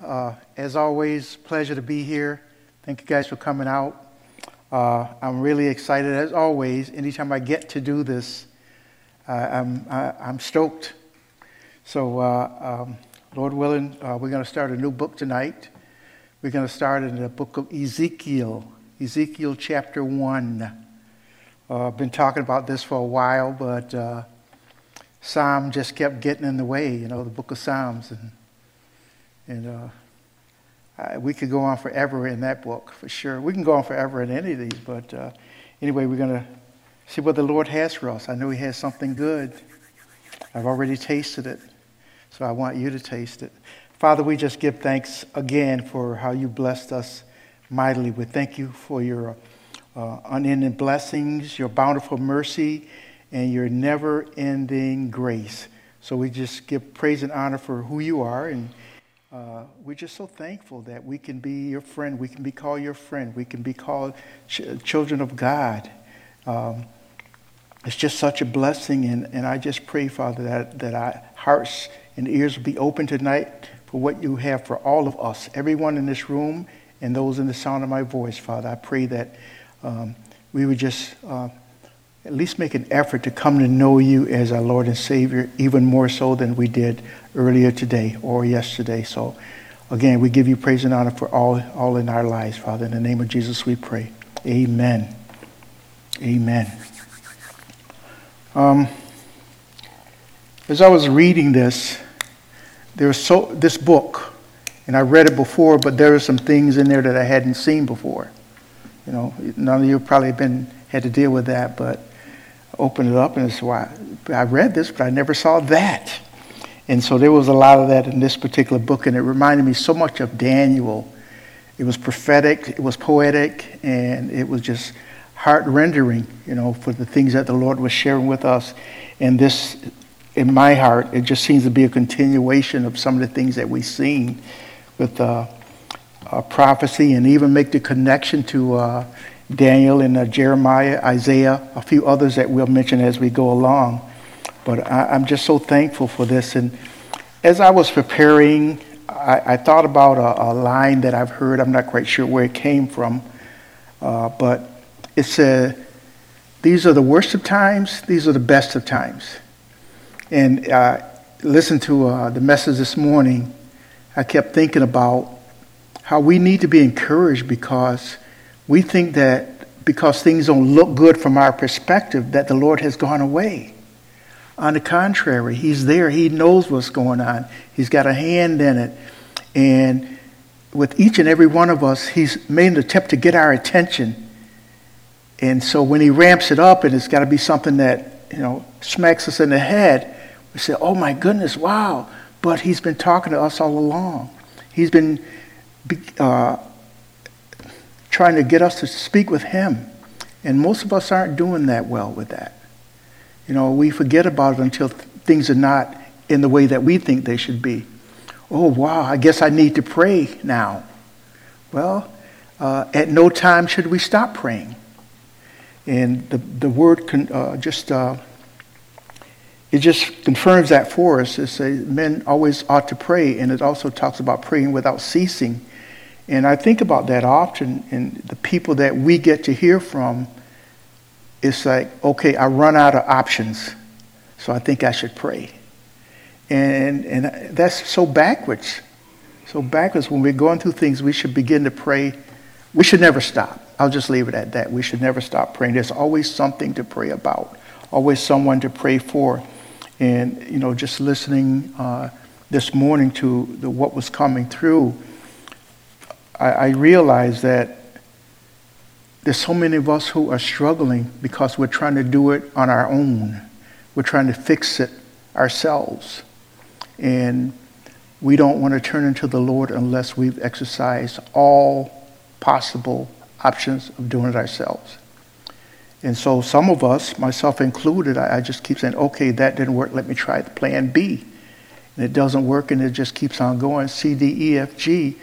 Uh, as always, pleasure to be here. Thank you guys for coming out. Uh, I'm really excited, as always. Anytime I get to do this, uh, I'm, I, am stoked. So, uh, um, Lord willing, uh, we're going to start a new book tonight. We're going to start in the book of Ezekiel, Ezekiel chapter 1. Uh, I've been talking about this for a while, but Psalm just kept getting in the way, you know, the book of Psalms. And and uh, I, we could go on forever in that book, for sure. We can go on forever in any of these, but uh, anyway, we're going to see what the Lord has for us. I know He has something good. I've already tasted it, so I want you to taste it. Father, we just give thanks again for how you blessed us mightily. We thank you for your uh, unending blessings, your bountiful mercy, and your never ending grace. So we just give praise and honor for who you are and uh, we're just so thankful that we can be your friend. We can be called your friend. We can be called ch- children of God. Um, it's just such a blessing, and, and I just pray, Father, that, that our hearts and ears will be open tonight for what you have for all of us, everyone in this room and those in the sound of my voice, Father. I pray that um, we would just uh, at least make an effort to come to know you as our Lord and Savior, even more so than we did earlier today or yesterday. So, again, we give you praise and honor for all, all in our lives, Father. In the name of Jesus, we pray. Amen. Amen. Um, as I was reading this, there was so this book, and I read it before, but there are some things in there that I hadn't seen before. You know, none of you probably been had to deal with that, but opened it up and it's why I read this, but I never saw that. And so there was a lot of that in this particular book, and it reminded me so much of Daniel. It was prophetic, it was poetic, and it was just heart rendering, you know, for the things that the Lord was sharing with us. And this, in my heart, it just seems to be a continuation of some of the things that we've seen with uh, uh, prophecy and even make the connection to uh, Daniel and uh, Jeremiah, Isaiah, a few others that we'll mention as we go along. But I, am just so thankful for this. And as I was preparing, I, I thought about a, a, line that I've heard. I'm not quite sure where it came from. Uh, but it said, These are the worst of times, these are the best of times. And uh, listen to uh, the message this morning. I kept thinking about how we need to be encouraged because we think that because things don't look good from our perspective, that the Lord has gone away. On the contrary, He's there. He knows what's going on. He's got a hand in it. And with each and every one of us, He's made an attempt to get our attention. And so when He ramps it up and it's got to be something that, you know, smacks us in the head, we say, oh my goodness, wow. But He's been talking to us all along. He's been uh, trying to get us to speak with Him. And most of us aren't doing that well with that. You know, we forget about it until th- things are not in the way that we think they should be. Oh, wow, I guess I need to pray now. Well, uh, at no time should we stop praying. And the, the word con, uh, just, uh, it just confirms that for us. It says men always ought to pray, and it also talks about praying without ceasing. And I think about that often, and the people that we get to hear from it's like, okay, I run out of options, so I think I should pray. And, and that's so backwards. So backwards. When we're going through things, we should begin to pray. We should never stop. I'll just leave it at that. We should never stop praying. There's always something to pray about, always someone to pray for. And, you know, just listening uh, this morning to the, what was coming through, I, I realized that there's so many of us who are struggling because we're trying to do it on our own. We're trying to fix it ourselves. And we don't want to turn into the Lord unless we've exercised all possible options of doing it ourselves. And so some of us, myself included, I, I just keep saying, okay, that didn't work. Let me try the plan B. And it doesn't work and it just keeps on going C, D, E, F, G.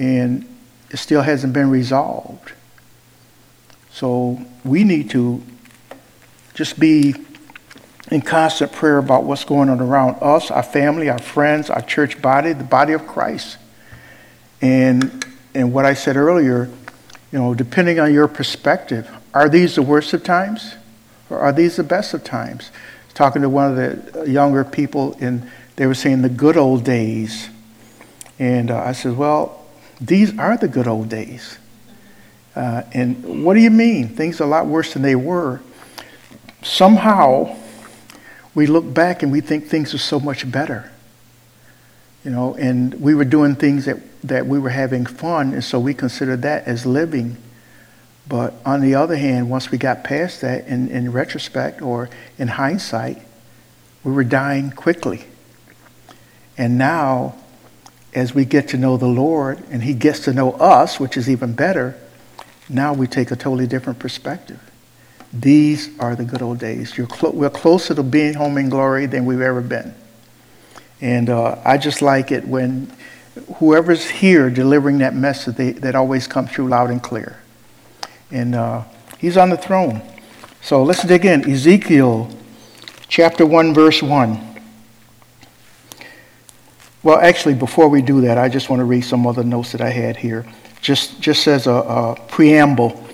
And it still hasn't been resolved. So we need to just be in constant prayer about what's going on around us, our family, our friends, our church body, the body of Christ. And, and what I said earlier, you know, depending on your perspective, are these the worst of times or are these the best of times? Talking to one of the younger people, and they were saying the good old days. And uh, I said, well, these are the good old days. Uh, and what do you mean? Things are a lot worse than they were. Somehow, we look back and we think things are so much better. You know, and we were doing things that, that we were having fun, and so we considered that as living. But on the other hand, once we got past that, in, in retrospect or in hindsight, we were dying quickly. And now, as we get to know the Lord and He gets to know us, which is even better, now we take a totally different perspective. These are the good old days. Clo- we're closer to being home in glory than we've ever been. And uh, I just like it when whoever's here delivering that message, they, that always comes through loud and clear. And uh, he's on the throne. So let's dig in. Ezekiel chapter 1, verse 1. Well, actually, before we do that, I just want to read some other notes that I had here. Just, just as a, a preamble.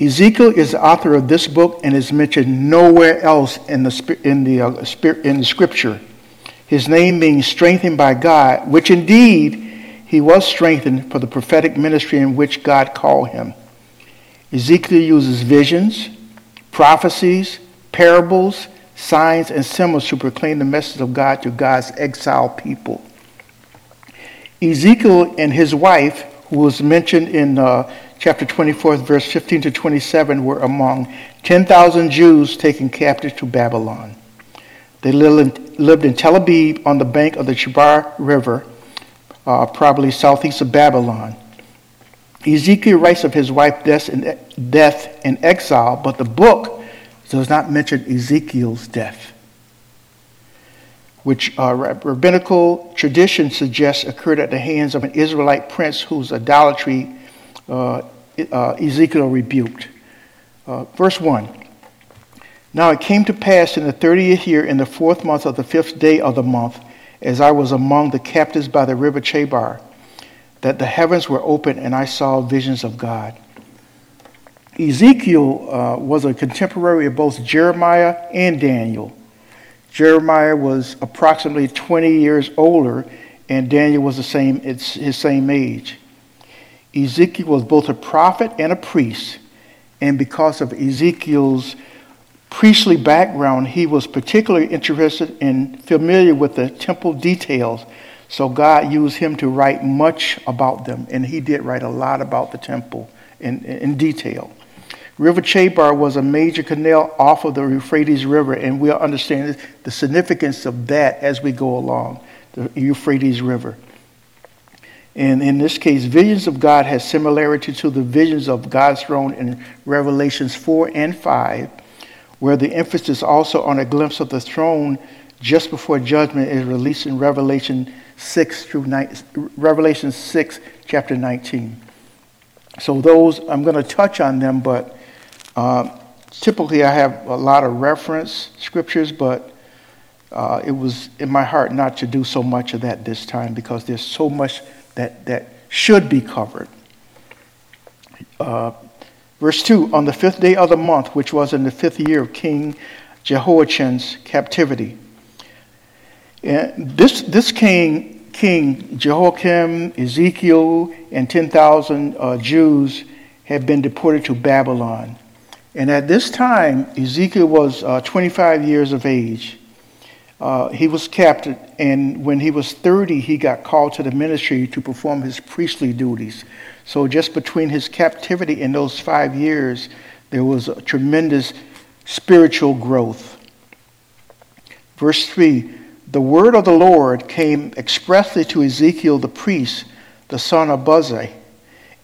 Ezekiel is the author of this book and is mentioned nowhere else in the, in the, uh, in the scripture. His name being strengthened by God, which indeed he was strengthened for the prophetic ministry in which God called him. Ezekiel uses visions, prophecies, parables, signs, and symbols to proclaim the message of God to God's exiled people. Ezekiel and his wife, who was mentioned in uh, chapter 24, verse 15 to 27, were among 10,000 Jews taken captive to Babylon. They lived in Tel Aviv on the bank of the Chebar River, uh, probably southeast of Babylon. Ezekiel writes of his wife's death in exile, but the book does not mention Ezekiel's death which uh, rabbinical tradition suggests occurred at the hands of an Israelite prince whose idolatry uh, uh, Ezekiel rebuked. Uh, verse 1 Now it came to pass in the thirtieth year, in the fourth month of the fifth day of the month, as I was among the captives by the river Chebar, that the heavens were opened and I saw visions of God. Ezekiel uh, was a contemporary of both Jeremiah and Daniel. Jeremiah was approximately 20 years older, and Daniel was the same, it's his same age. Ezekiel was both a prophet and a priest, and because of Ezekiel's priestly background, he was particularly interested and familiar with the temple details. So God used him to write much about them, and he did write a lot about the temple in, in detail. River Chebar was a major canal off of the Euphrates River, and we'll understand the significance of that as we go along, the Euphrates River. And in this case, visions of God has similarity to the visions of God's throne in Revelations 4 and 5, where the emphasis also on a glimpse of the throne just before judgment is released in Revelation 6 through 9, Revelation 6, chapter 19. So those I'm going to touch on them, but uh, typically, I have a lot of reference scriptures, but uh, it was in my heart not to do so much of that this time because there's so much that, that should be covered. Uh, verse 2 On the fifth day of the month, which was in the fifth year of King Jehoiachin's captivity. And this, this king, King Jehoiakim, Ezekiel, and 10,000 uh, Jews had been deported to Babylon. And at this time, Ezekiel was uh, 25 years of age. Uh, he was captured, and when he was 30, he got called to the ministry to perform his priestly duties. So, just between his captivity and those five years, there was a tremendous spiritual growth. Verse 3 The word of the Lord came expressly to Ezekiel the priest, the son of Buzi,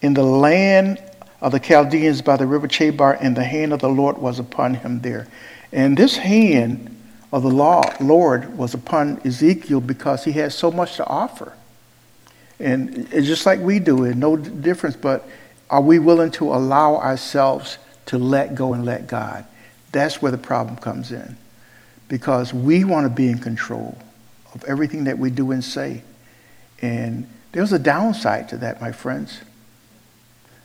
in the land of the Chaldeans by the river Chebar, and the hand of the Lord was upon him there. And this hand of the law, Lord was upon Ezekiel because he had so much to offer. And it's just like we do, it no difference, but are we willing to allow ourselves to let go and let God? That's where the problem comes in. Because we want to be in control of everything that we do and say. And There's a downside to that, my friends.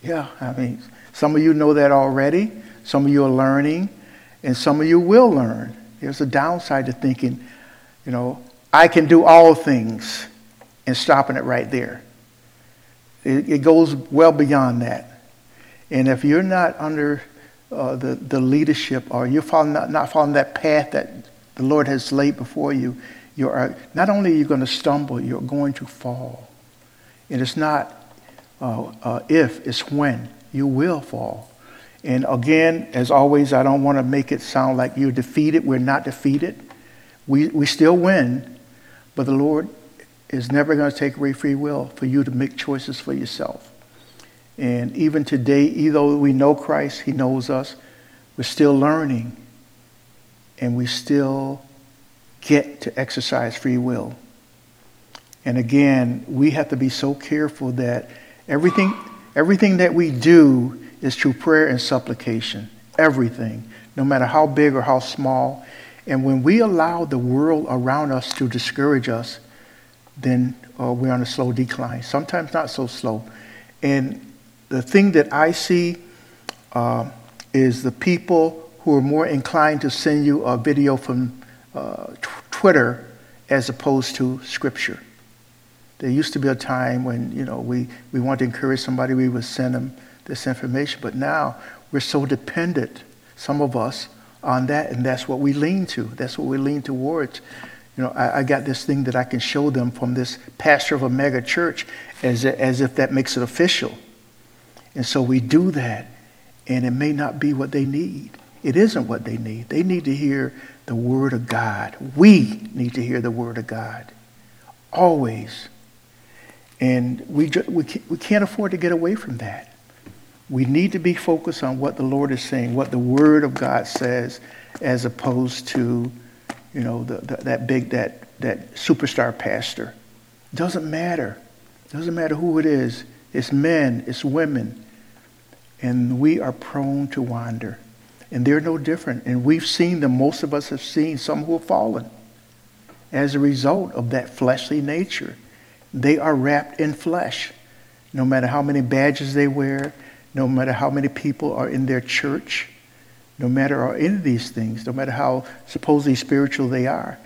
Yeah, I mean, some of you know that already. Some of you are learning, and some of you will learn. There's a downside to thinking, you know, I can do all things and stopping it right there. It, it goes well beyond that. And if you're not under uh, the, the leadership or you're following, not, not following that path that the Lord has laid before you, you are, not only are you going to stumble, you're going to fall. And it's not uh, uh, if, it's when. You will fall. And again, as always, I don't want to make it sound like you're defeated. We're not defeated. We, we still win, but the Lord is never going to take away free will for you to make choices for yourself. And even today, even though we know Christ, He knows us, we're still learning and we still get to exercise free will. And again, we have to be so careful that everything, everything that we do is through prayer and supplication. Everything, no matter how big or how small. And when we allow the world around us to discourage us, then uh, we're on a slow decline. Sometimes not so slow. And the thing that I see uh, is the people who are more inclined to send you a video from uh, t- Twitter as opposed to Scripture. There used to be a time when you know we, we want to encourage somebody, we would send them this information, but now we're so dependent, some of us, on that, and that's what we lean to. That's what we lean towards. You know, I, I got this thing that I can show them from this pastor of a mega church as, as if that makes it official. And so we do that, and it may not be what they need. It isn't what they need. They need to hear the Word of God. We need to hear the Word of God. Always. And we, we, we can't afford to get away from that. We need to be focused on what the Lord is saying, what the Word of God says, as opposed to, you know, the, the, that big, that, that superstar pastor. Doesn't matter. Doesn't matter who it is. It's men, it's women, and we are prone to wander. And they're no different. And we've seen them, most of us have seen some who have fallen as a result of that fleshly nature. They are wrapped in flesh. No matter how many badges they wear, no matter how many people are in their church, no matter any of these things, no matter how supposedly spiritual they are,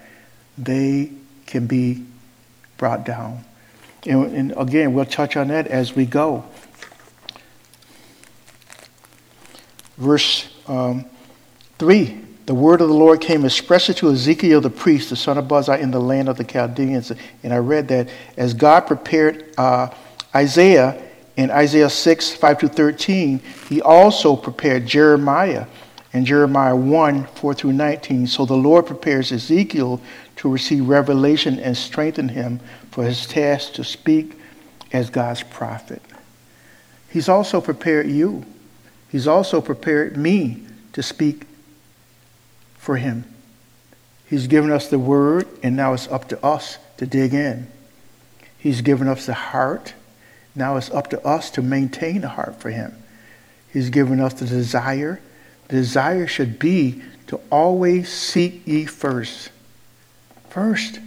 they can be brought down. And, and again, we'll touch on that as we go. Verse um, 3 The word of the Lord came expressly to Ezekiel the priest, the son of Buzi, in the land of the Chaldeans. And I read that as God prepared uh, Isaiah in Isaiah 6 5 to 13, he also prepared Jeremiah in Jeremiah 1 4 through 19. So the Lord prepares Ezekiel to receive revelation and strengthen him for his task to speak as God's prophet. He's also prepared you He's also prepared me to speak for him. He's given us the word, and now it's up to us to dig in. He's given us the heart. Now it's up to us to maintain the heart for him. He's given us the desire. The desire should be to always seek ye first. First.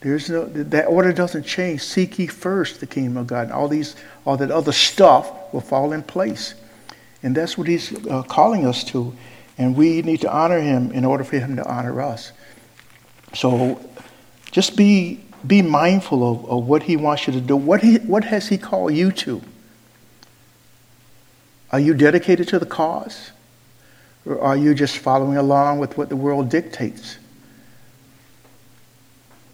There's no that order doesn't change. Seek ye first the kingdom of God. All these all that other stuff will fall in place. And that's what he's uh, calling us to. And we need to honor him in order for him to honor us. So just be, be mindful of, of what he wants you to do. What, he, what has he called you to? Are you dedicated to the cause? Or are you just following along with what the world dictates?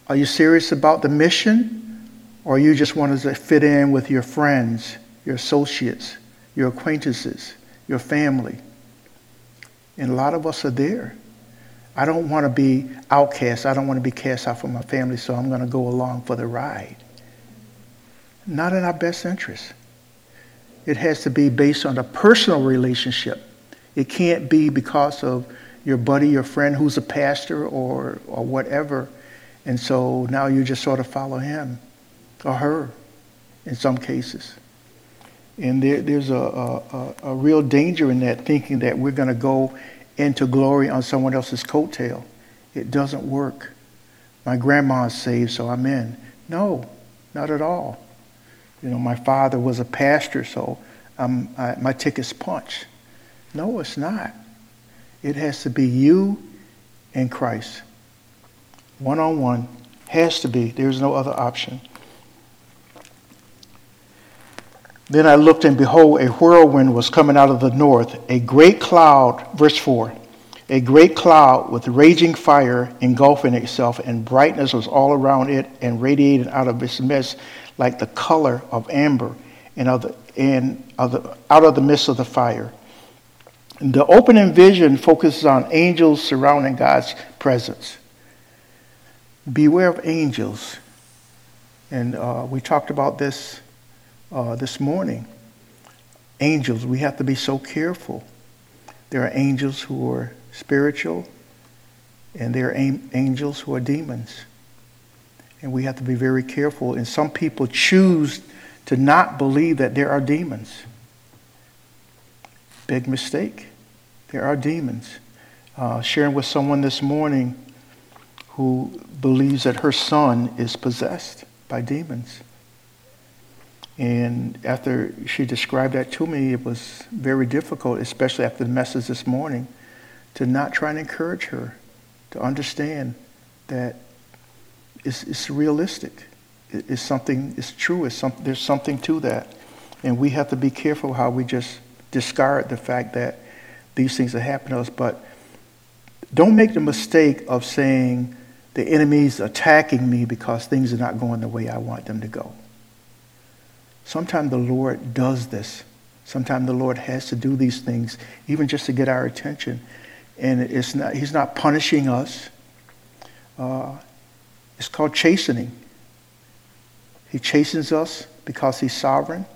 Are you serious about the mission? Or you just want to fit in with your friends, your associates, your acquaintances? your family. And a lot of us are there. I don't want to be outcast. I don't want to be cast out from my family, so I'm going to go along for the ride. Not in our best interest. It has to be based on a personal relationship. It can't be because of your buddy, your friend who's a pastor or, or whatever. And so now you just sort of follow him or her in some cases. And there, there's a, a, a, real danger in that, thinking that we're going to go into glory on someone else's coattail. It doesn't work. My grandma's saved, so I'm in. No, Not at all. You know, my father was a pastor, so um, I, my ticket's punched. No, it's not. It has to be you and Christ. One on one. Has to be. There's no other option. Then I looked, and behold, a whirlwind was coming out of the north, a great cloud, verse 4, a great cloud with raging fire engulfing itself, and brightness was all around it and radiated out of its midst like the color of amber and, of the, and of the, out of the midst of the fire. The opening vision focuses on angels surrounding God's presence. Beware of angels. And uh, we talked about this uh, this morning. Angels, we have to be so careful. There are angels who are spiritual, and there are angels who are demons. And we have to be very careful. And some people choose to not believe that there are demons. Big mistake. There are demons. Uh, sharing with someone this morning who believes that her son is possessed by demons. And after she described that to me, it was very difficult, especially after the message this morning, to not try and encourage her to understand that it's, it's realistic. It's something, it's true. It's some, there's something to that. And we have to be careful how we just discard the fact that these things are happening to us. But don't make the mistake of saying the enemy's attacking me because things are not going the way I want them to go. Sometimes the Lord does this. Sometimes the Lord has to do these things, even just to get our attention. And it's not, He's not punishing us. Uh, it's called chastening. He chastens us because He's sovereign.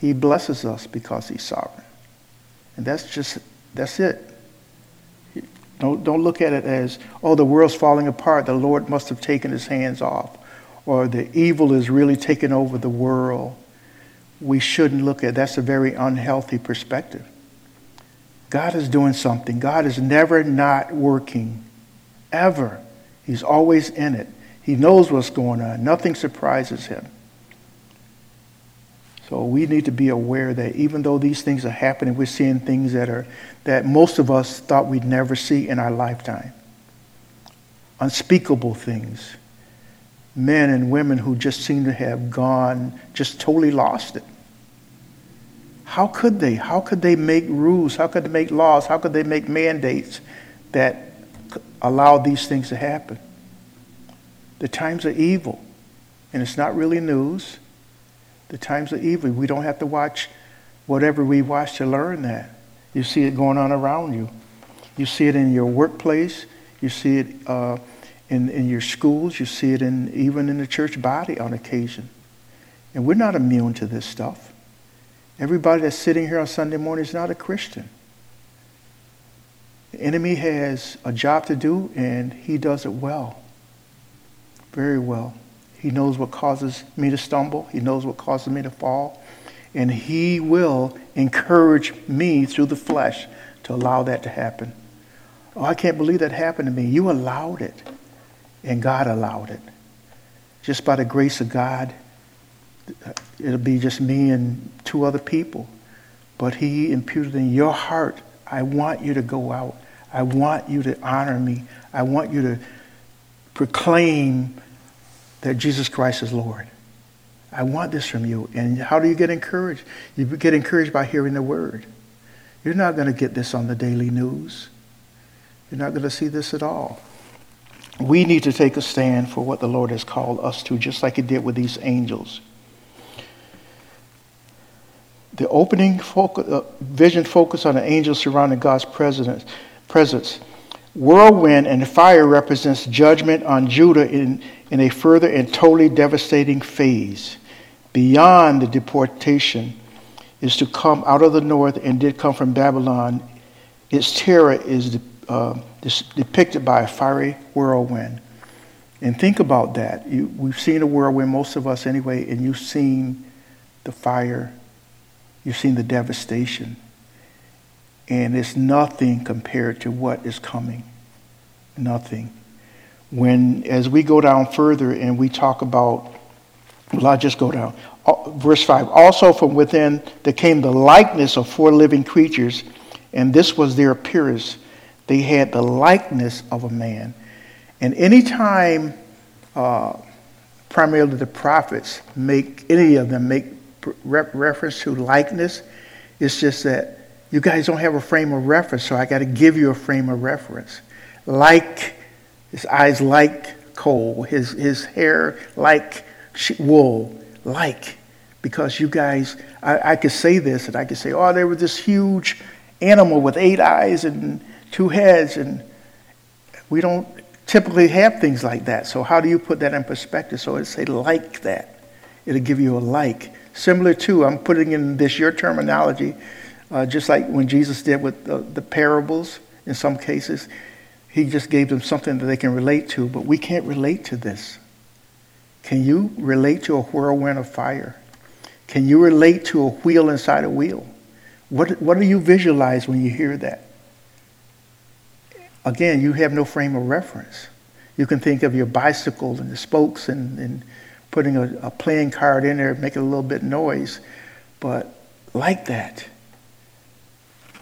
He blesses us because He's sovereign. And that's just, that's it. Don't, don't look at it as, oh, the world's falling apart. The Lord must have taken his hands off. Or the evil is really taking over the world. We shouldn't look at that's a very unhealthy perspective. God is doing something. God is never not working, ever. He's always in it. He knows what's going on. Nothing surprises him. So we need to be aware that even though these things are happening, we're seeing things that are that most of us thought we'd never see in our lifetime. Unspeakable things. Men and women who just seem to have gone, just totally lost it. How could they? How could they make rules? How could they make laws? How could they make mandates that allow these things to happen? The times are evil, and it's not really news. The times are evil. We don't have to watch whatever we watch to learn that. You see it going on around you. You see it in your workplace. You see it uh, in, in your schools. You see it in, even in the church body on occasion. And we're not immune to this stuff. Everybody that's sitting here on Sunday morning is not a Christian. The enemy has a job to do, and he does it well. Very well. He knows what causes me to stumble. He knows what causes me to fall. And He will encourage me through the flesh to allow that to happen. Oh, I can't believe that happened to me. You allowed it, and God allowed it. Just by the grace of God, it'll be just me and two other people. But He imputed in your heart, I want you to go out. I want you to honor me. I want you to proclaim that Jesus Christ is Lord. I want this from you. And how do you get encouraged? You get encouraged by hearing the word. You're not going to get this on the daily news. You're not going to see this at all. We need to take a stand for what the Lord has called us to, just like He did with these angels. The opening focus, uh, vision focus on the angels surrounding God's presence. presence. Whirlwind and fire represents judgment on Judah in, in a further and totally devastating phase. Beyond the deportation is to come out of the north and did come from Babylon. Its terror is uh, depicted by a fiery whirlwind. And think about that. You, we've seen a whirlwind, most of us anyway, and you've seen the fire, you've seen the devastation and it's nothing compared to what is coming. Nothing. When, as we go down further and we talk about Well, I'll just go down. Verse 5 Also from within there came the likeness of four living creatures, and this was their appearance. They had the likeness of a man. And anytime, uh, primarily the prophets, make any of them make re- reference to likeness, it's just that you guys don't have a frame of reference, so I got to give you a frame of reference. Like, his eyes like coal, his, his hair like wool, like. Because you guys, I, I could say this and I could say, oh, there was this huge animal with eight eyes and two heads, and we don't typically have things like that. So, how do you put that in perspective? So, it's say like that. It'll give you a like. Similar to, I'm putting in this your terminology, uh, just like when Jesus did with the, the parables in some cases. He just gave them something that they can relate to, but we can't relate to this. Can you relate to a whirlwind of fire? Can you relate to a wheel inside a wheel? What, what do you visualize when you hear that? Again, you have no frame of reference. You can think of your bicycle and the spokes and, and putting a, a playing card in there, making a little bit noise, but like that.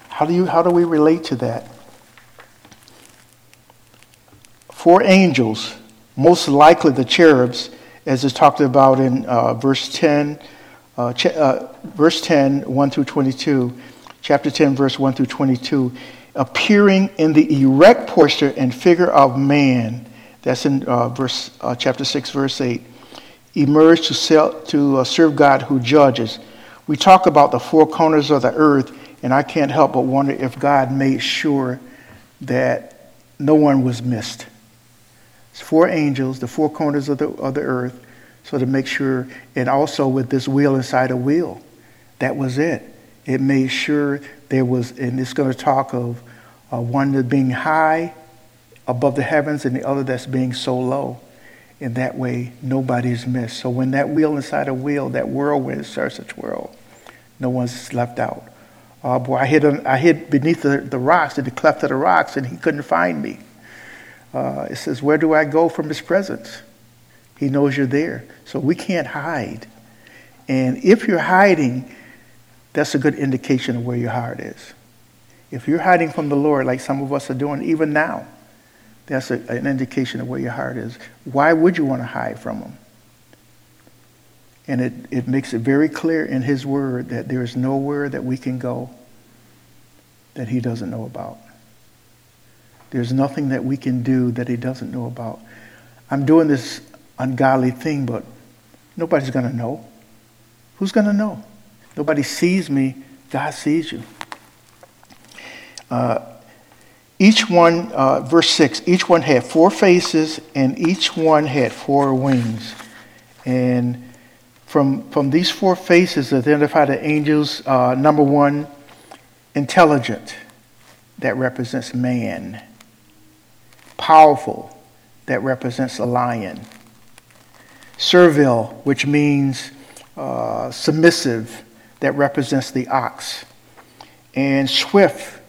How do, you, how do we relate to that? Four angels, most likely the cherubs, as is talked about in uh, verse 10, uh, ch- uh, verse 10, 1 through 22, chapter 10, verse 1 through 22, appearing in the erect posture and figure of man. That's in uh, verse, uh, chapter 6, verse 8 emerged to, sell, to uh, serve God who judges. We talk about the four corners of the earth, and I can't help but wonder if God made sure that no one was missed. It's four angels, the four corners of the, of the earth, so to make sure, and also with this wheel inside a wheel. That was it. It made sure there was, and it's going to talk of uh, one that's being high above the heavens and the other that's being so low. In that way, nobody's missed. So when that wheel inside a wheel, that whirlwind starts to twirl, no one's left out. Oh boy, I hid, I hid beneath the, the rocks, in the cleft of the rocks, and he couldn't find me. Uh, it says, Where do I go from his presence? He knows you're there. So we can't hide. And if you're hiding, that's a good indication of where your heart is. If you're hiding from the Lord, like some of us are doing even now, that's a, an indication of where your heart is. Why would you want to hide from him? And it, it makes it very clear in his word that there is nowhere that we can go that he doesn't know about. There's nothing that we can do that he doesn't know about. I'm doing this ungodly thing, but nobody's going to know. Who's going to know? Nobody sees me. God sees you. Uh, each one, uh, verse 6, each one had four faces and each one had four wings. And from, from these four faces identify the angels. Uh, number one, intelligent, that represents man. Powerful, that represents a lion. Servile, which means uh, submissive, that represents the ox. And swift,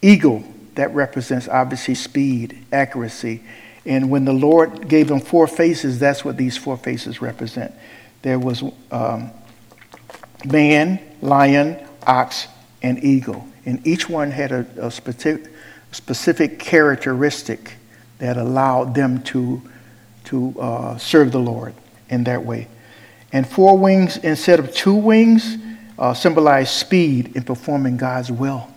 eagle, that represents obviously speed, accuracy. And when the Lord gave them four faces, that's what these four faces represent. There was um, man, lion, ox, and eagle. And each one had a, a specific, specific characteristic that allowed them to, to uh, serve the Lord in that way. And four wings instead of two wings uh, symbolize speed in performing God's will.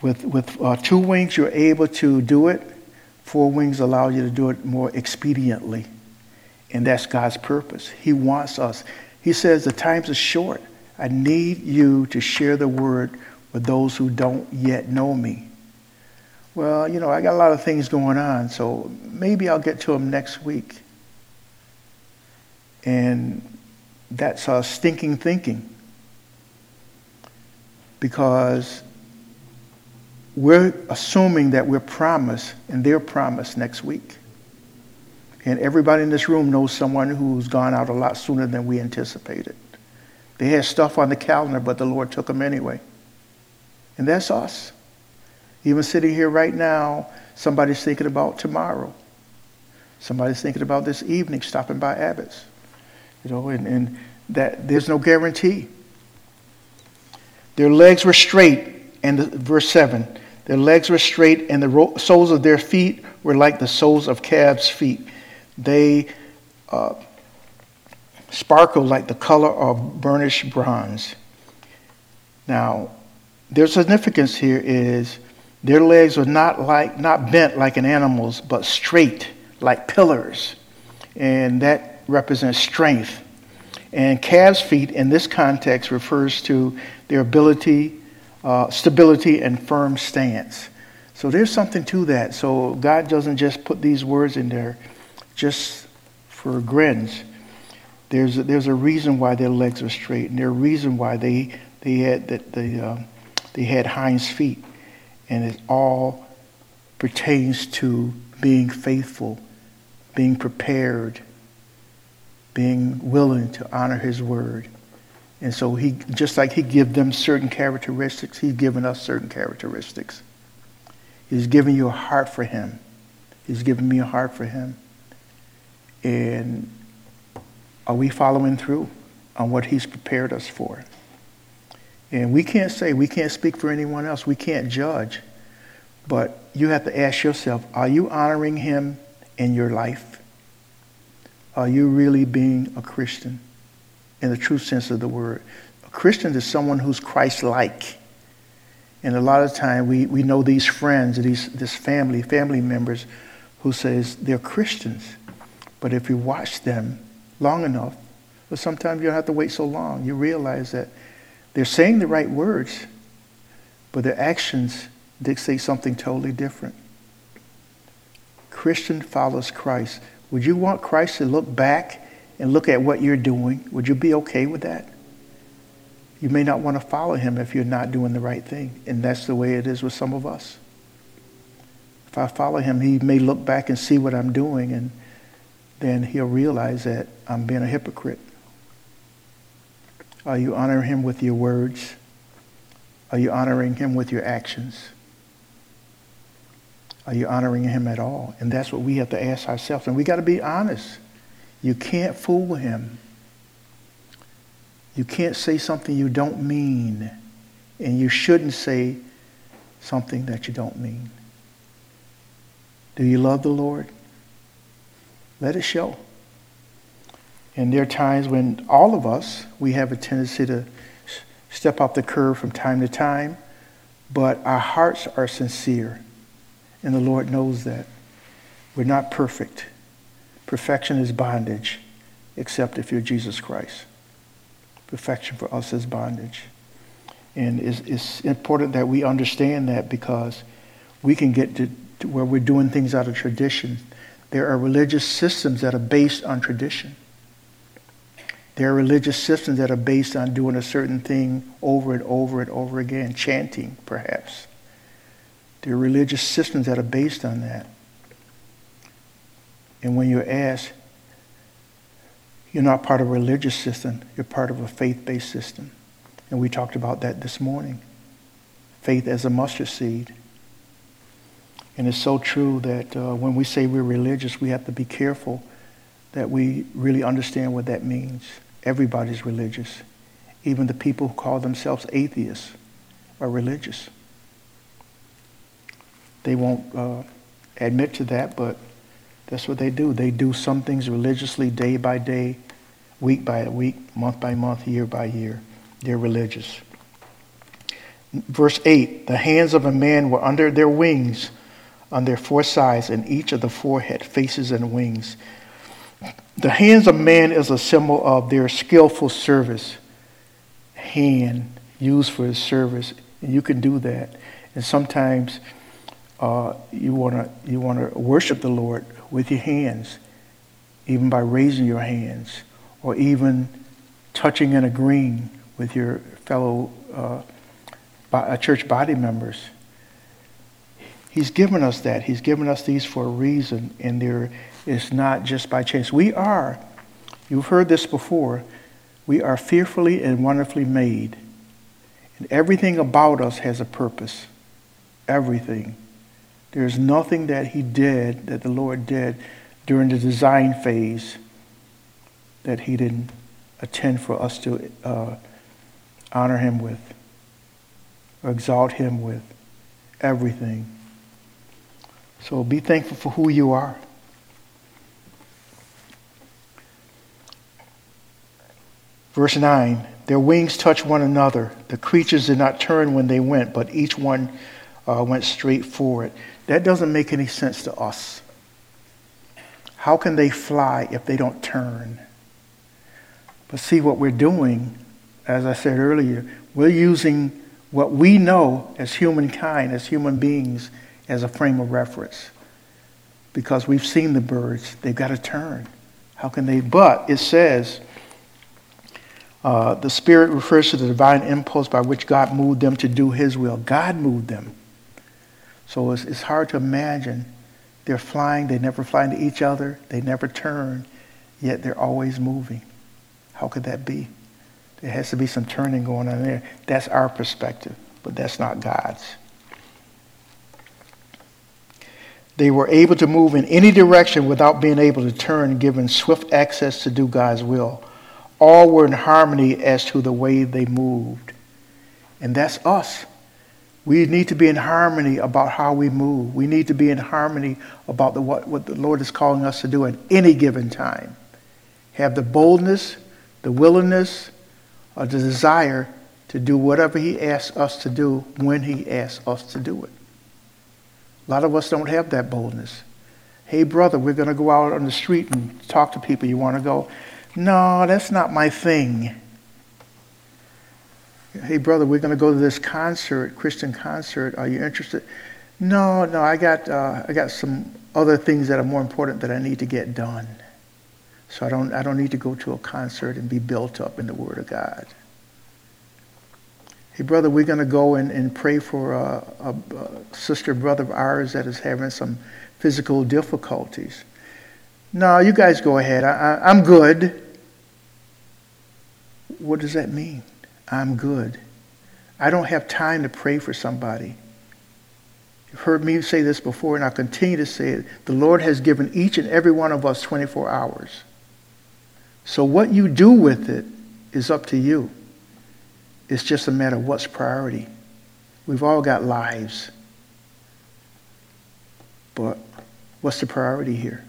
With, with uh, two wings, you're able to do it. Four wings allow you to do it more expediently. And that's God's purpose. He wants us. He says, The times are short. I need you to share the word with those who don't yet know me. Well, you know, I got a lot of things going on, so maybe I'll get to them next week. And that's uh, stinking thinking. Because we're assuming that we're promised and they're promised next week. And everybody in this room knows someone who's gone out a lot sooner than we anticipated. They had stuff on the calendar, but the Lord took them anyway. And that's us. Even sitting here right now, somebody's thinking about tomorrow. Somebody's thinking about this evening stopping by Abbott's. You know, and, and that there's no guarantee. Their legs were straight, and the, verse 7 their legs were straight, and the ro- soles of their feet were like the soles of calves' feet. They uh, sparkled like the color of burnished bronze. Now, their significance here is their legs were not like not bent like an animal's, but straight like pillars, and that represents strength. And calves' feet in this context refers to their ability uh, stability and firm stance. So there's something to that. So God doesn't just put these words in there just for grins. There's a, there's a reason why their legs are straight, and there's a reason why they they had that they uh, they had hinds feet, and it all pertains to being faithful, being prepared, being willing to honor His word. And so he, just like he gave them certain characteristics, he's given us certain characteristics. He's given you a heart for him. He's given me a heart for him. And are we following through on what he's prepared us for? And we can't say, we can't speak for anyone else. We can't judge. But you have to ask yourself, are you honoring him in your life? Are you really being a Christian? In the true sense of the word. A Christian is someone who's Christ like. And a lot of time we, we know these friends, these this family, family members who says they're Christians. But if you watch them long enough, but sometimes you don't have to wait so long, you realize that they're saying the right words, but their actions dictate something totally different. Christian follows Christ. Would you want Christ to look back and look at what you're doing, would you be okay with that? You may not want to follow him if you're not doing the right thing. And that's the way it is with some of us. If I follow him, he may look back and see what I'm doing, and then he'll realize that I'm being a hypocrite. Are you honoring him with your words? Are you honoring him with your actions? Are you honoring him at all? And that's what we have to ask ourselves. And we got to be honest. You can't fool him. You can't say something you don't mean, and you shouldn't say something that you don't mean. Do you love the Lord? Let it show. And there are times when all of us, we have a tendency to step off the curve from time to time, but our hearts are sincere, and the Lord knows that. We're not perfect. Perfection is bondage, except if you're Jesus Christ. Perfection for us is bondage. And it's, it's important that we understand that because we can get to, to where we're doing things out of tradition. There are religious systems that are based on tradition. There are religious systems that are based on doing a certain thing over and over and over again, chanting perhaps. There are religious systems that are based on that. And when you're asked, you're not part of a religious system, you're part of a faith based system. And we talked about that this morning. Faith as a mustard seed. And it's so true that uh, when we say we're religious, we have to be careful that we really understand what that means. Everybody's religious. Even the people who call themselves atheists are religious. They won't uh, admit to that, but that's what they do. They do some things religiously day by day, week by week, month by month, year by year. They're religious. Verse 8 The hands of a man were under their wings, on their four sides, and each of the four had faces and wings. The hands of man is a symbol of their skillful service. Hand used for his service. And you can do that. And sometimes uh, you want to you want to worship the Lord with your hands, even by raising your hands, or even touching and agreeing with your fellow uh, uh, church body members. He's given us that. He's given us these for a reason, and there is not just by chance. We are, you've heard this before, we are fearfully and wonderfully made. And everything about us has a purpose. Everything. There's nothing that he did, that the Lord did, during the design phase that he didn't attend for us to uh, honor him with exalt him with everything. So be thankful for who you are. Verse 9 Their wings touched one another. The creatures did not turn when they went, but each one uh, went straight forward. That doesn't make any sense to us. How can they fly if they don't turn? But see, what we're doing, as I said earlier, we're using what we know as humankind, as human beings, as a frame of reference. Because we've seen the birds, they've got to turn. How can they? But it says, uh, the Spirit refers to the divine impulse by which God moved them to do His will. God moved them. So it's, it's hard to imagine. They're flying, they never fly into each other, they never turn, yet they're always moving. How could that be? There has to be some turning going on there. That's our perspective, but that's not God's. They were able to move in any direction without being able to turn, given swift access to do God's will. All were in harmony as to the way they moved. And that's us. We need to be in harmony about how we move. We need to be in harmony about the, what, what the Lord is calling us to do at any given time. Have the boldness, the willingness, or the desire to do whatever He asks us to do when He asks us to do it. A lot of us don't have that boldness. Hey, brother, we're going to go out on the street and talk to people. You want to go? No, that's not my thing. Hey, brother, we're going to go to this concert, Christian concert. Are you interested? No, no, I got, uh, I got some other things that are more important that I need to get done. So I don't, I don't need to go to a concert and be built up in the Word of God. Hey, brother, we're going to go and, and pray for a, a, a sister brother of ours that is having some physical difficulties. No, you guys go ahead. I, I, I'm good. What does that mean? I'm good. I don't have time to pray for somebody. You've heard me say this before, and I'll continue to say it. The Lord has given each and every one of us 24 hours. So what you do with it is up to you. It's just a matter of what's priority. We've all got lives. But what's the priority here?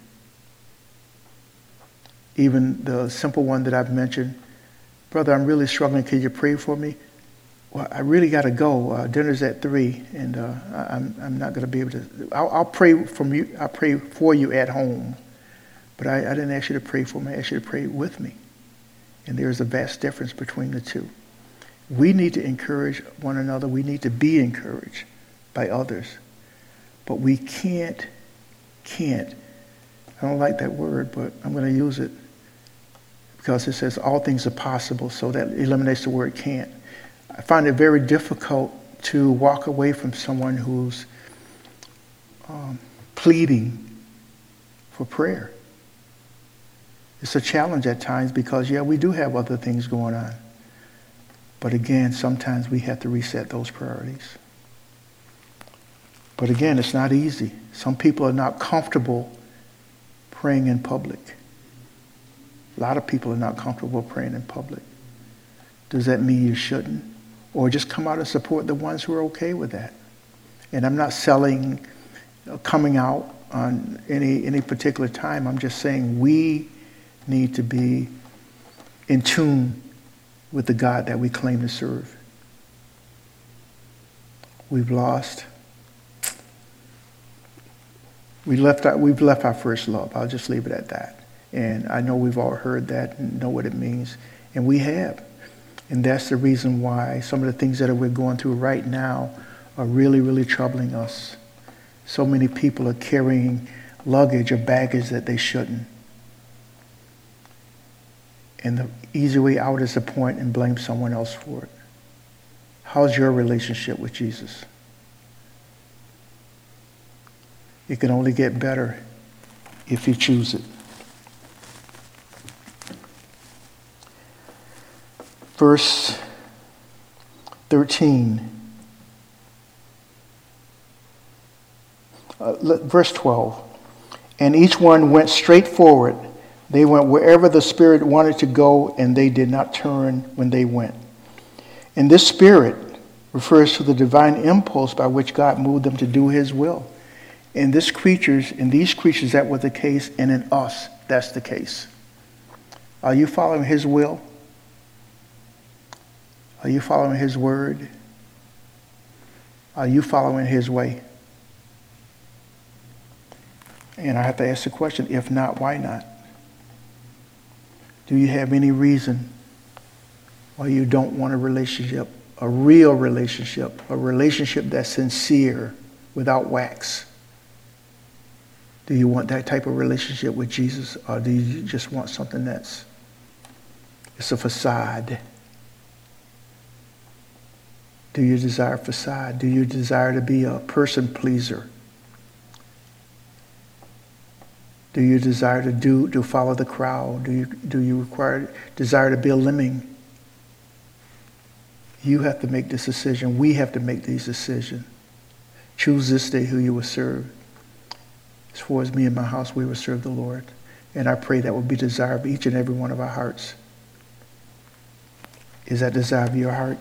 Even the simple one that I've mentioned Brother, I'm really struggling. Can you pray for me? Well, I really got to go. Uh, dinner's at three, and uh, I'm, I'm not going to be able to. I'll, I'll, pray from you. I'll pray for you at home, but I, I didn't ask you to pray for me. I asked you to pray with me, and there's a vast difference between the two. We need to encourage one another. We need to be encouraged by others, but we can't, can't. I don't like that word, but I'm going to use it because it says all things are possible, so that eliminates the word can't. I find it very difficult to walk away from someone who's um, pleading for prayer. It's a challenge at times because, yeah, we do have other things going on. But again, sometimes we have to reset those priorities. But again, it's not easy. Some people are not comfortable praying in public. A lot of people are not comfortable praying in public. Does that mean you shouldn't? Or just come out and support the ones who are okay with that. And I'm not selling uh, coming out on any, any particular time. I'm just saying we need to be in tune with the God that we claim to serve. We've lost. We left our, we've left our first love. I'll just leave it at that. And I know we've all heard that and know what it means. And we have. And that's the reason why some of the things that we're going through right now are really, really troubling us. So many people are carrying luggage or baggage that they shouldn't. And the easy way out is to point and blame someone else for it. How's your relationship with Jesus? It can only get better if you choose it. Verse 13. Uh, verse 12. And each one went straight forward. They went wherever the Spirit wanted to go, and they did not turn when they went. And this Spirit refers to the divine impulse by which God moved them to do His will. In this creatures, in these creatures, that was the case, and in us, that's the case. Are you following His will? Are you following His word? Are you following His way? And I have to ask the question if not, why not? Do you have any reason why you don't want a relationship, a real relationship, a relationship that's sincere without wax? Do you want that type of relationship with Jesus, or do you just want something that's it's a facade? Do you desire facade? Do you desire to be a person pleaser? Do you desire to do to follow the crowd? Do you do you require desire to be a lemming? You have to make this decision. We have to make these decisions. Choose this day who you will serve. As far as me and my house, we will serve the Lord. And I pray that will be desire of each and every one of our hearts. Is that desire of your heart?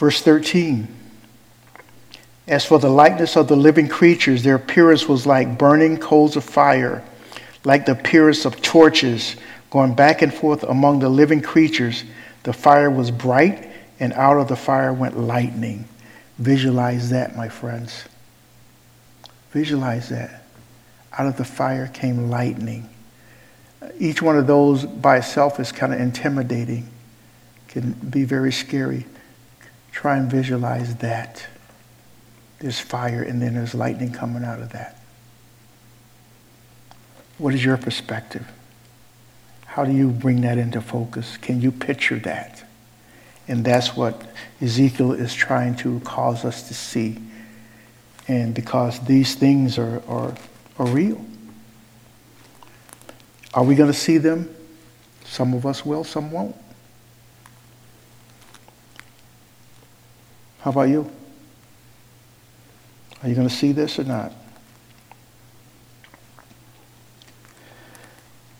Verse 13. As for the likeness of the living creatures, their appearance was like burning coals of fire, like the appearance of torches going back and forth among the living creatures. The fire was bright, and out of the fire went lightning. Visualize that, my friends. Visualize that. Out of the fire came lightning. Each one of those by itself is kind of intimidating, can be very scary. Try and visualize that. There's fire and then there's lightning coming out of that. What is your perspective? How do you bring that into focus? Can you picture that? And that's what Ezekiel is trying to cause us to see. And because these things are, are, are real. Are we going to see them? Some of us will, some won't. How about you? Are you going to see this or not?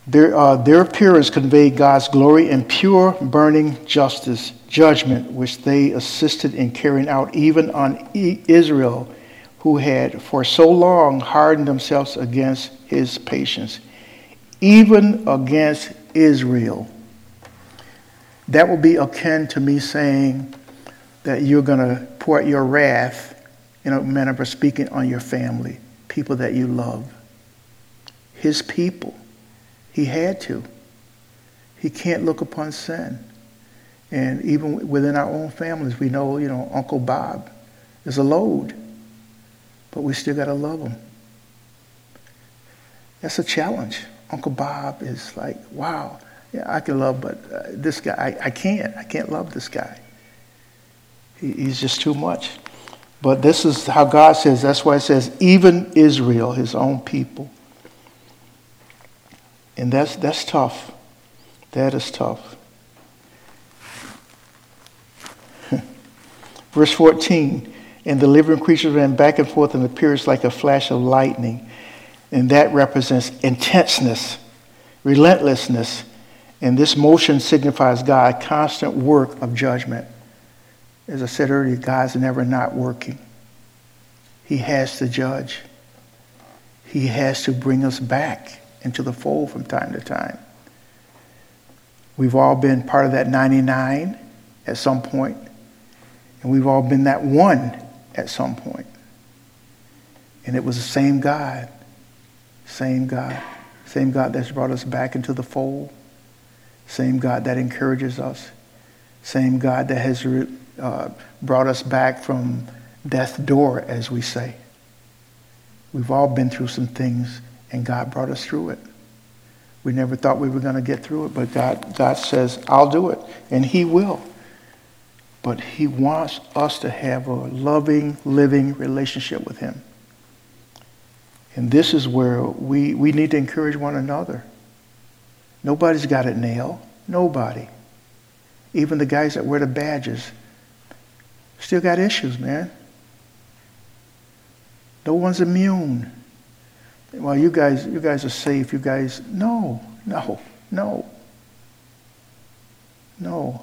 Their, uh, their appearance conveyed God's glory and pure, burning justice, judgment, which they assisted in carrying out even on Israel, who had for so long hardened themselves against his patience, even against Israel. That will be akin to me saying that you're going to pour out your wrath in a manner of speaking on your family, people that you love. His people. He had to. He can't look upon sin. And even within our own families, we know, you know, Uncle Bob is a load, but we still got to love him. That's a challenge. Uncle Bob is like, wow, yeah, I can love, but uh, this guy, I, I can't. I can't love this guy. He, he's just too much. But this is how God says, that's why it says, even Israel, his own people. And that's, that's tough. That is tough. Verse 14 And the living creatures ran back and forth and appears like a flash of lightning. And that represents intenseness, relentlessness. And this motion signifies God's constant work of judgment. As I said earlier, God's never not working. He has to judge. He has to bring us back into the fold from time to time. We've all been part of that 99 at some point, and we've all been that one at some point. And it was the same God, same God, same God that's brought us back into the fold, same God that encourages us, same God that has uh, brought us back from death's door, as we say. We've all been through some things, and God brought us through it. We never thought we were going to get through it, but God, God says, I'll do it, and He will. But He wants us to have a loving, living relationship with Him. And this is where we, we need to encourage one another. Nobody's got it nailed. Nobody. Even the guys that wear the badges still got issues, man. No one's immune. Well, you guys, you guys are safe. You guys, no, no, no, no.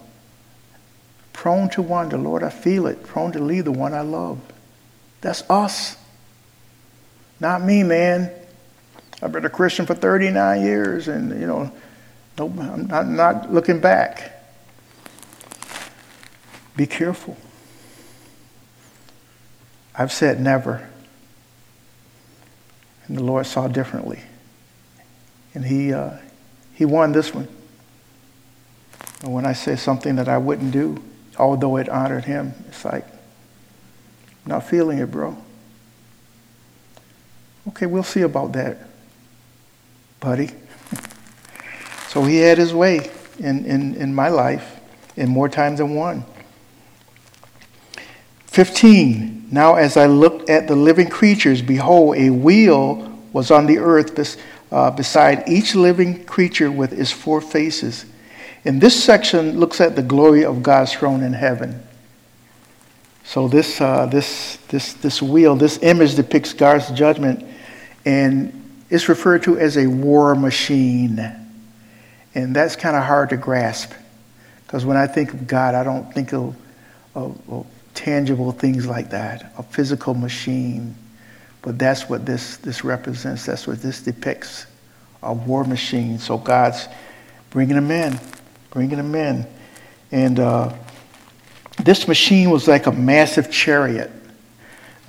Prone to wander, Lord, I feel it. Prone to leave the one I love. That's us. Not me, man. I've been a Christian for 39 years, and you know, I'm not, not looking back. Be careful. I've said never. And the Lord saw differently. And he, uh, he won this one. And when I say something that I wouldn't do, although it honored him, it's like, not feeling it, bro. Okay, we'll see about that, buddy. so he had his way in, in, in my life in more times than one. 15. Now, as I looked at the living creatures, behold, a wheel was on the earth uh, beside each living creature with its four faces. And this section looks at the glory of God's throne in heaven. So this, uh, this, this, this wheel, this image depicts God's judgment, and it's referred to as a war machine. And that's kind of hard to grasp, because when I think of God, I don't think of, of, of tangible things like that, a physical machine. But that's what this, this represents. That's what this depicts a war machine. So God's bringing them in, bringing them in. And uh, this machine was like a massive chariot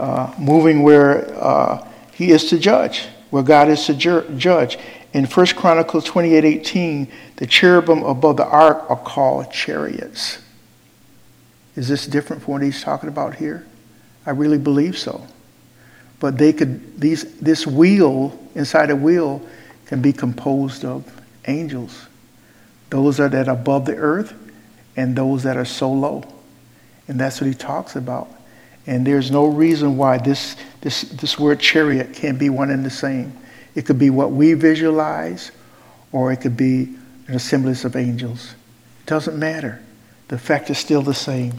uh, moving where uh, He is to judge, where God is to ju- judge. In 1 Chronicles 28 18, the cherubim above the ark are called chariots. Is this different from what he's talking about here? I really believe so. But they could these this wheel inside a wheel can be composed of angels. Those are that are above the earth and those that are so low. And that's what he talks about. And there's no reason why this, this, this word chariot can't be one and the same. It could be what we visualize, or it could be an assemblage of angels. It doesn't matter. The fact is still the same.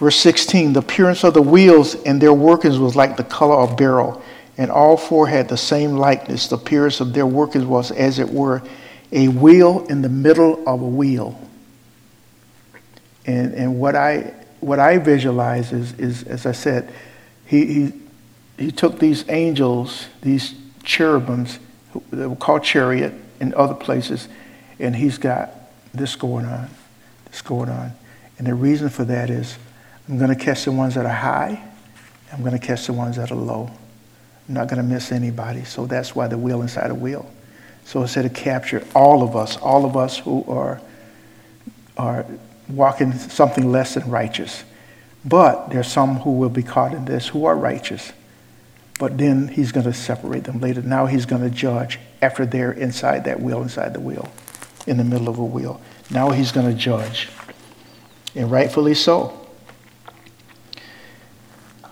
Verse 16 The appearance of the wheels and their workings was like the color of beryl, and all four had the same likeness. The appearance of their workings was, as it were, a wheel in the middle of a wheel. And, and what, I, what I visualize is, is, as I said, he, he, he took these angels, these cherubims, they were called chariot in other places, and he's got this going on this going on. And the reason for that is I'm going to catch the ones that are high. I'm going to catch the ones that are low. I'm not going to miss anybody. So that's why the wheel inside a wheel. So instead of capture all of us, all of us who are, are walking something less than righteous. But there's some who will be caught in this who are righteous. But then he's going to separate them later. Now he's going to judge after they're inside that wheel, inside the wheel, in the middle of a wheel. Now he's going to judge. And rightfully so.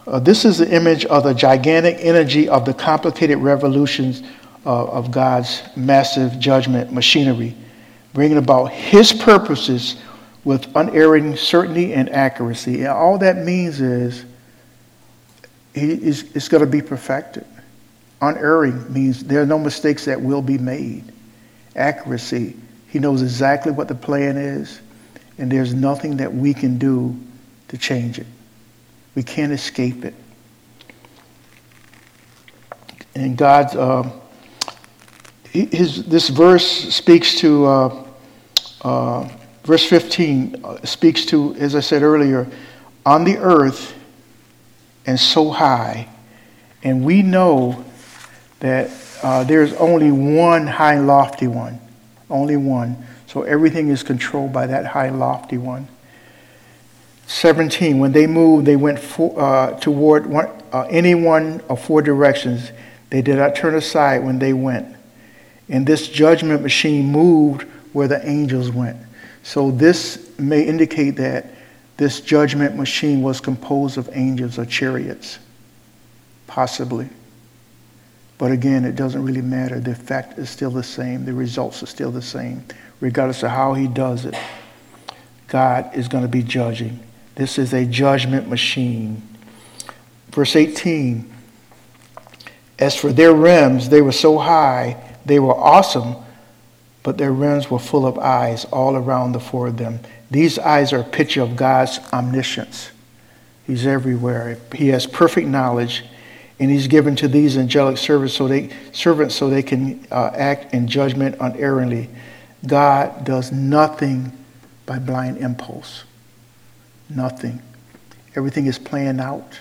Uh, this is the image of the gigantic energy of the complicated revolutions uh, of God's massive judgment machinery, bringing about his purposes with unerring certainty and accuracy. And all that means is he is, it's going to be perfected. Unerring means there are no mistakes that will be made. Accuracy, he knows exactly what the plan is, and there's nothing that we can do to change it. We can't escape it. And God's, uh, his, this verse speaks to, uh, uh, verse 15 uh, speaks to, as I said earlier, on the earth and so high. And we know that uh, there's only one high, lofty one only one. So everything is controlled by that high, lofty one. 17, when they moved, they went for, uh, toward one, uh, any one of four directions. They did not turn aside when they went. And this judgment machine moved where the angels went. So this may indicate that this judgment machine was composed of angels or chariots, possibly. But again, it doesn't really matter. The effect is still the same. The results are still the same. Regardless of how he does it, God is going to be judging. This is a judgment machine. Verse 18 As for their rims, they were so high, they were awesome, but their rims were full of eyes all around the four of them. These eyes are a picture of God's omniscience. He's everywhere. He has perfect knowledge, and He's given to these angelic servants so they, servants so they can uh, act in judgment unerringly. God does nothing by blind impulse. Nothing. Everything is planned out.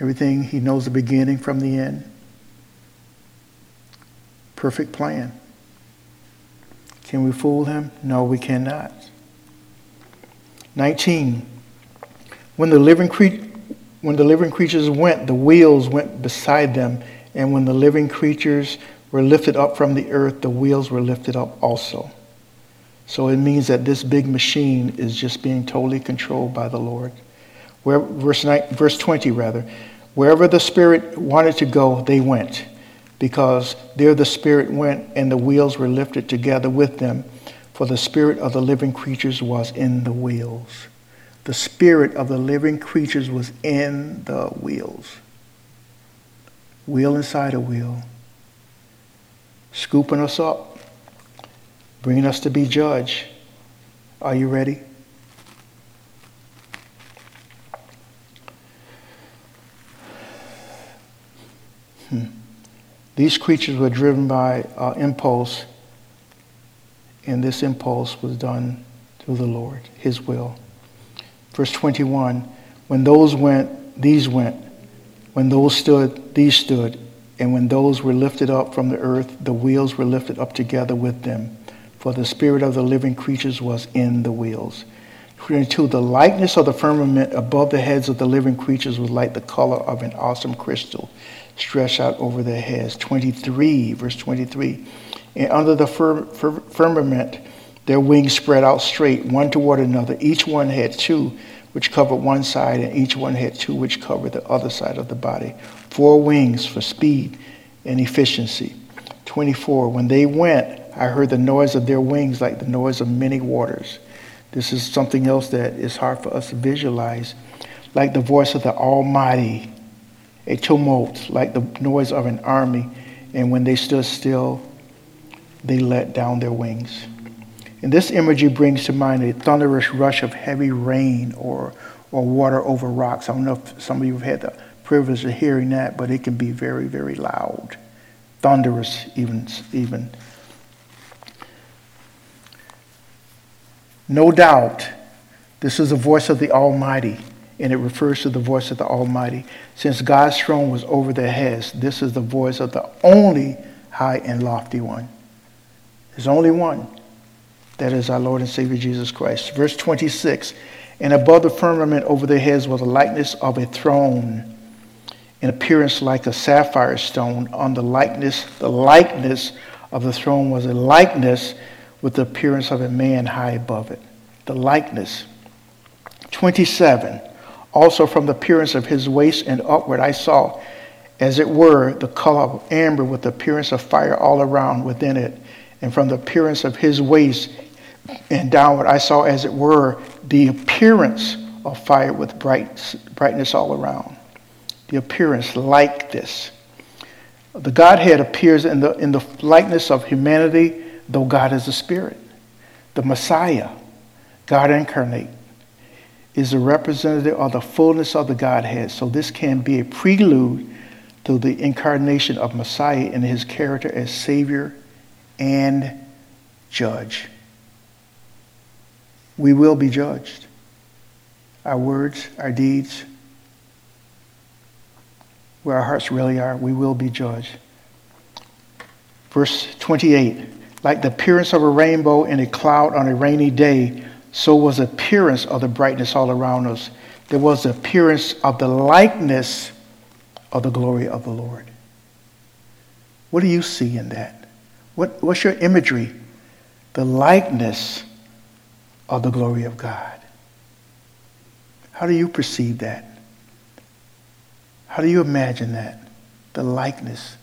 Everything, He knows the beginning from the end. Perfect plan. Can we fool Him? No, we cannot. 19. When the living, cre- when the living creatures went, the wheels went beside them. And when the living creatures were lifted up from the earth, the wheels were lifted up also. So it means that this big machine is just being totally controlled by the Lord. Where, verse, 9, verse 20, rather. Wherever the Spirit wanted to go, they went, because there the Spirit went, and the wheels were lifted together with them, for the Spirit of the living creatures was in the wheels. The Spirit of the living creatures was in the wheels. Wheel inside a wheel scooping us up, bringing us to be judged. Are you ready? Hmm. These creatures were driven by uh, impulse, and this impulse was done through the Lord, His will. Verse 21 When those went, these went. When those stood, these stood. And when those were lifted up from the earth, the wheels were lifted up together with them. For the spirit of the living creatures was in the wheels. 22. The likeness of the firmament above the heads of the living creatures was like the color of an awesome crystal stretched out over their heads. 23, verse 23. And under the fir- fir- firmament, their wings spread out straight, one toward another. Each one had two, which covered one side, and each one had two, which covered the other side of the body four wings for speed and efficiency. 24. When they went, I heard the noise of their wings like the noise of many waters. This is something else that is hard for us to visualize. Like the voice of the Almighty, a tumult, like the noise of an army. And when they stood still, they let down their wings. And this imagery brings to mind a thunderous rush of heavy rain or, or water over rocks. I don't know if some of you have had the privilege of hearing that, but it can be very, very loud, thunderous, even. even. No doubt, this is the voice of the Almighty, and it refers to the voice of the Almighty. Since God's throne was over their heads, this is the voice of the only high and lofty one. There's only one. That is our Lord and Savior Jesus Christ. Verse 26 And above the firmament over their heads was a likeness of a throne in appearance like a sapphire stone. On the likeness, the likeness of the throne was a likeness with the appearance of a man high above it. The likeness. 27. Also from the appearance of his waist and upward, I saw, as it were, the color of amber with the appearance of fire all around within it. And from the appearance of his waist and downward, I saw, as it were, the appearance of fire with bright, brightness all around the appearance like this. The Godhead appears in the, in the likeness of humanity, though God is a spirit. The Messiah, God incarnate, is a representative of the fullness of the Godhead. So this can be a prelude to the incarnation of Messiah in his character as Savior and Judge. We will be judged. Our words, our deeds, where our hearts really are, we will be judged. Verse 28 Like the appearance of a rainbow in a cloud on a rainy day, so was the appearance of the brightness all around us. There was the appearance of the likeness of the glory of the Lord. What do you see in that? What, what's your imagery? The likeness of the glory of God. How do you perceive that? How do you imagine that? The likeness.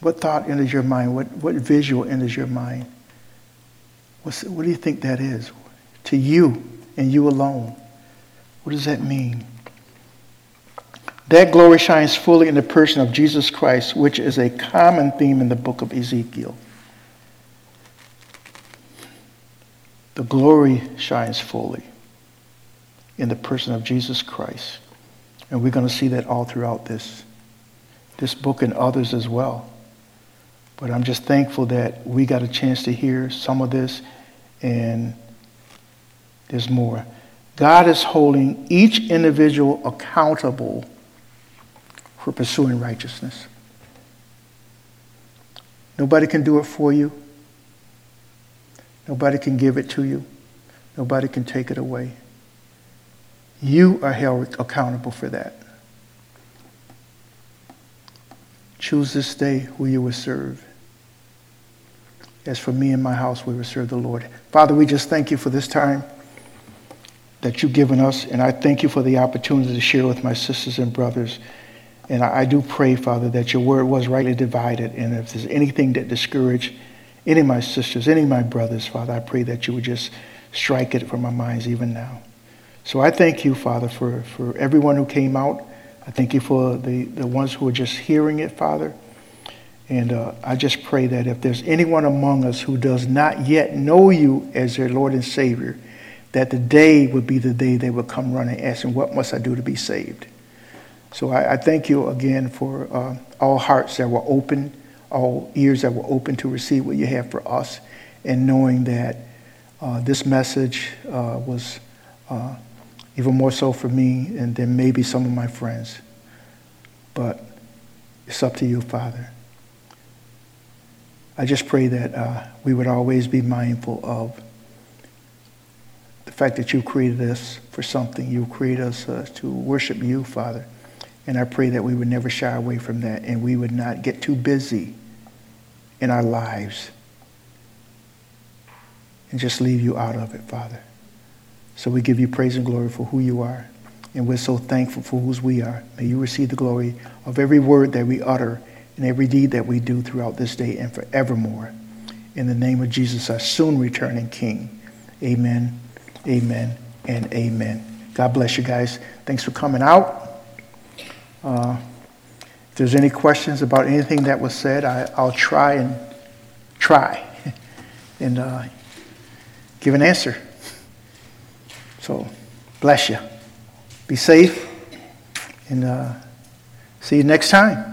What thought enters your mind? What, what visual enters your mind? What's, what do you think that is? To you and you alone. What does that mean? That glory shines fully in the person of Jesus Christ, which is a common theme in the book of Ezekiel. The glory shines fully in the person of Jesus Christ. And we're going to see that all throughout this, this book and others as well. But I'm just thankful that we got a chance to hear some of this, and there's more. God is holding each individual accountable for pursuing righteousness. Nobody can do it for you. Nobody can give it to you. Nobody can take it away. You are held accountable for that. Choose this day who you will serve. As for me and my house, we will serve the Lord. Father, we just thank you for this time that you've given us, and I thank you for the opportunity to share with my sisters and brothers. And I, do pray, Father, that your word was rightly divided. And if there's anything that discouraged any of my sisters, any of my brothers, Father, I pray that you would just strike it from our minds even now. So I thank you, Father, for, for everyone who came out. I thank you for the, the ones who are just hearing it, Father. And uh, I just pray that if there's anyone among us who does not yet know you as their Lord and Savior, that the day would be the day they would come running asking, What must I do to be saved? So I, I thank you again for uh, all hearts that were open, all ears that were open to receive what you have for us, and knowing that uh, this message uh, was uh, even more so for me and then maybe some of my friends. But it's up to you, Father. I just pray that uh, we would always be mindful of the fact that you created us for something. You created us uh, to worship you, Father. And I pray that we would never shy away from that and we would not get too busy in our lives and just leave you out of it, Father. So we give you praise and glory for who you are. And we're so thankful for whose we are. May you receive the glory of every word that we utter and every deed that we do throughout this day and forevermore. In the name of Jesus, our soon returning King. Amen, amen, and amen. God bless you guys. Thanks for coming out. Uh, if there's any questions about anything that was said, I, will try and try and uh, give an answer. So, bless you. Be safe and uh, see you next time.